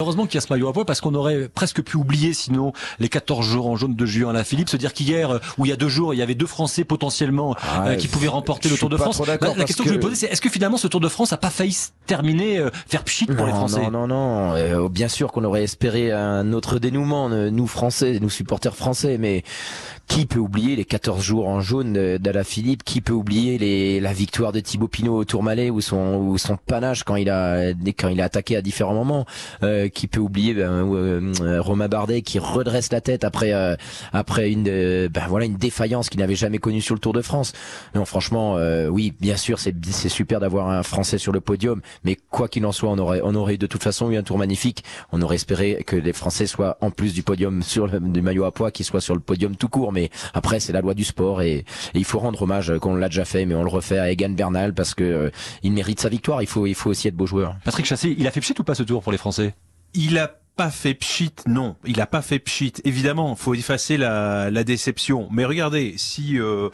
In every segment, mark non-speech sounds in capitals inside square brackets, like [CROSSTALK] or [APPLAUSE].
Heureusement qu'il y a ce maillot à poids parce qu'on aurait presque pu oublier sinon les 14 jours en jaune de Julien Alaphilippe, se dire qu'hier euh, ou il y a deux jours il y avait deux Français potentiellement Ah, euh, qui pouvaient remporter le Tour de France. La, question que, je me que- posais c'est est-ce que finalement ce Tour de France a pas failli se terminer euh, faire pchit pour les Français? Non, non, non. Euh, bien sûr qu'on aurait espéré un autre dénouement, nous Français, nous supporters français, mais qui peut oublier les 14 jours en jaune d'Ala Philippe? Qui peut oublier les, la victoire de Thibaut Pinot au Tourmalet ou son, ou son panache quand il a quand il a attaqué à différents moments Euh, Qui peut oublier ben, euh, Romain Bardet qui redresse la tête après euh, après une euh, ben voilà une défaillance qu'il n'avait jamais connue sur le Tour de France. Non, franchement, oui, bien sûr, c'est c'est super d'avoir un Français sur le podium, mais quoi qu'il en soit, on aurait on aurait de toute façon eu un tour magnifique. On aurait espéré que les Français soient en plus du podium [LAUGHS] sur le du maillot à poids, qu'ils soient sur le podium tout court. Mais après, c'est la loi du sport et, il faut rendre hommage, qu'on l'a déjà fait, mais on le refait à Egan Bernal parce que il mérite sa victoire. Il faut il faut aussi être beau joueur. Patrick Chassé, il a fait pchit ou pas ce Tour pour les Français? Il a pas fait pchit, non. Il a pas fait pchit. Évidemment, faut effacer la, la déception. Mais regardez, si euh,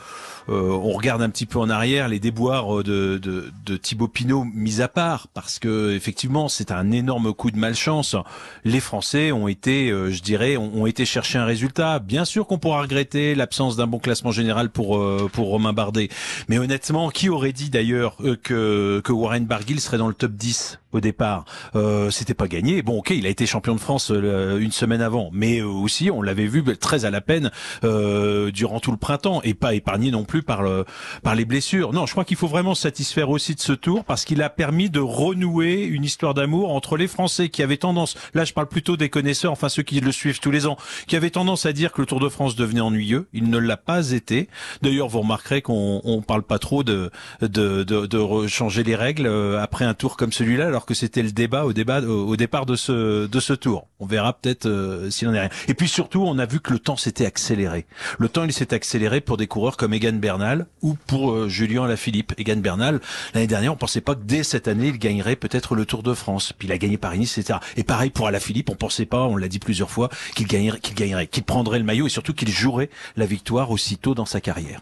euh, on regarde un petit peu en arrière, les déboires de, de, de Thibaut Pinot mis à part, parce que effectivement, c'est un énorme coup de malchance. Les Français ont été, euh, je dirais, ont, ont été chercher un résultat. Bien sûr qu'on pourra regretter l'absence d'un bon classement général pour euh, pour Romain Bardet. Mais honnêtement, qui aurait dit d'ailleurs euh, que que Warren Barguil serait dans le top 10 au départ? Euh, C'était pas gagné. Bon, ok, il a été champion de France euh, une semaine avant, mais euh, aussi on l'avait vu très à la peine euh, durant tout le printemps et pas épargné non plus par le par les blessures. Non, je crois qu'il faut vraiment se satisfaire aussi de ce tour parce qu'il a permis de renouer une histoire d'amour entre les Français qui avaient tendance, là je parle plutôt des connaisseurs, enfin ceux qui le suivent tous les ans, qui avaient tendance à dire que le Tour de France devenait ennuyeux. Il ne l'a pas été. D'ailleurs, vous remarquerez qu'on on parle pas trop de de de, de changer les règles euh, après un tour comme celui-là, alors que c'était le débat au débat au départ de ce de ce tour. On verra peut-être euh, s'il en est rien. Et puis surtout, on a vu que le temps s'était accéléré. Le temps, il s'est accéléré pour des coureurs comme Egan Bernal ou pour euh, Julien Alaphilippe. Egan Bernal, l'année dernière, on pensait pas que dès cette année, il gagnerait peut-être le Tour de France. Puis il a gagné Paris-Nice, etc. Et pareil pour Alaphilippe, on pensait pas, on l'a dit plusieurs fois, qu'il gagnerait, qu'il gagnerait, qu'il prendrait le maillot et surtout qu'il jouerait la victoire aussitôt dans sa carrière.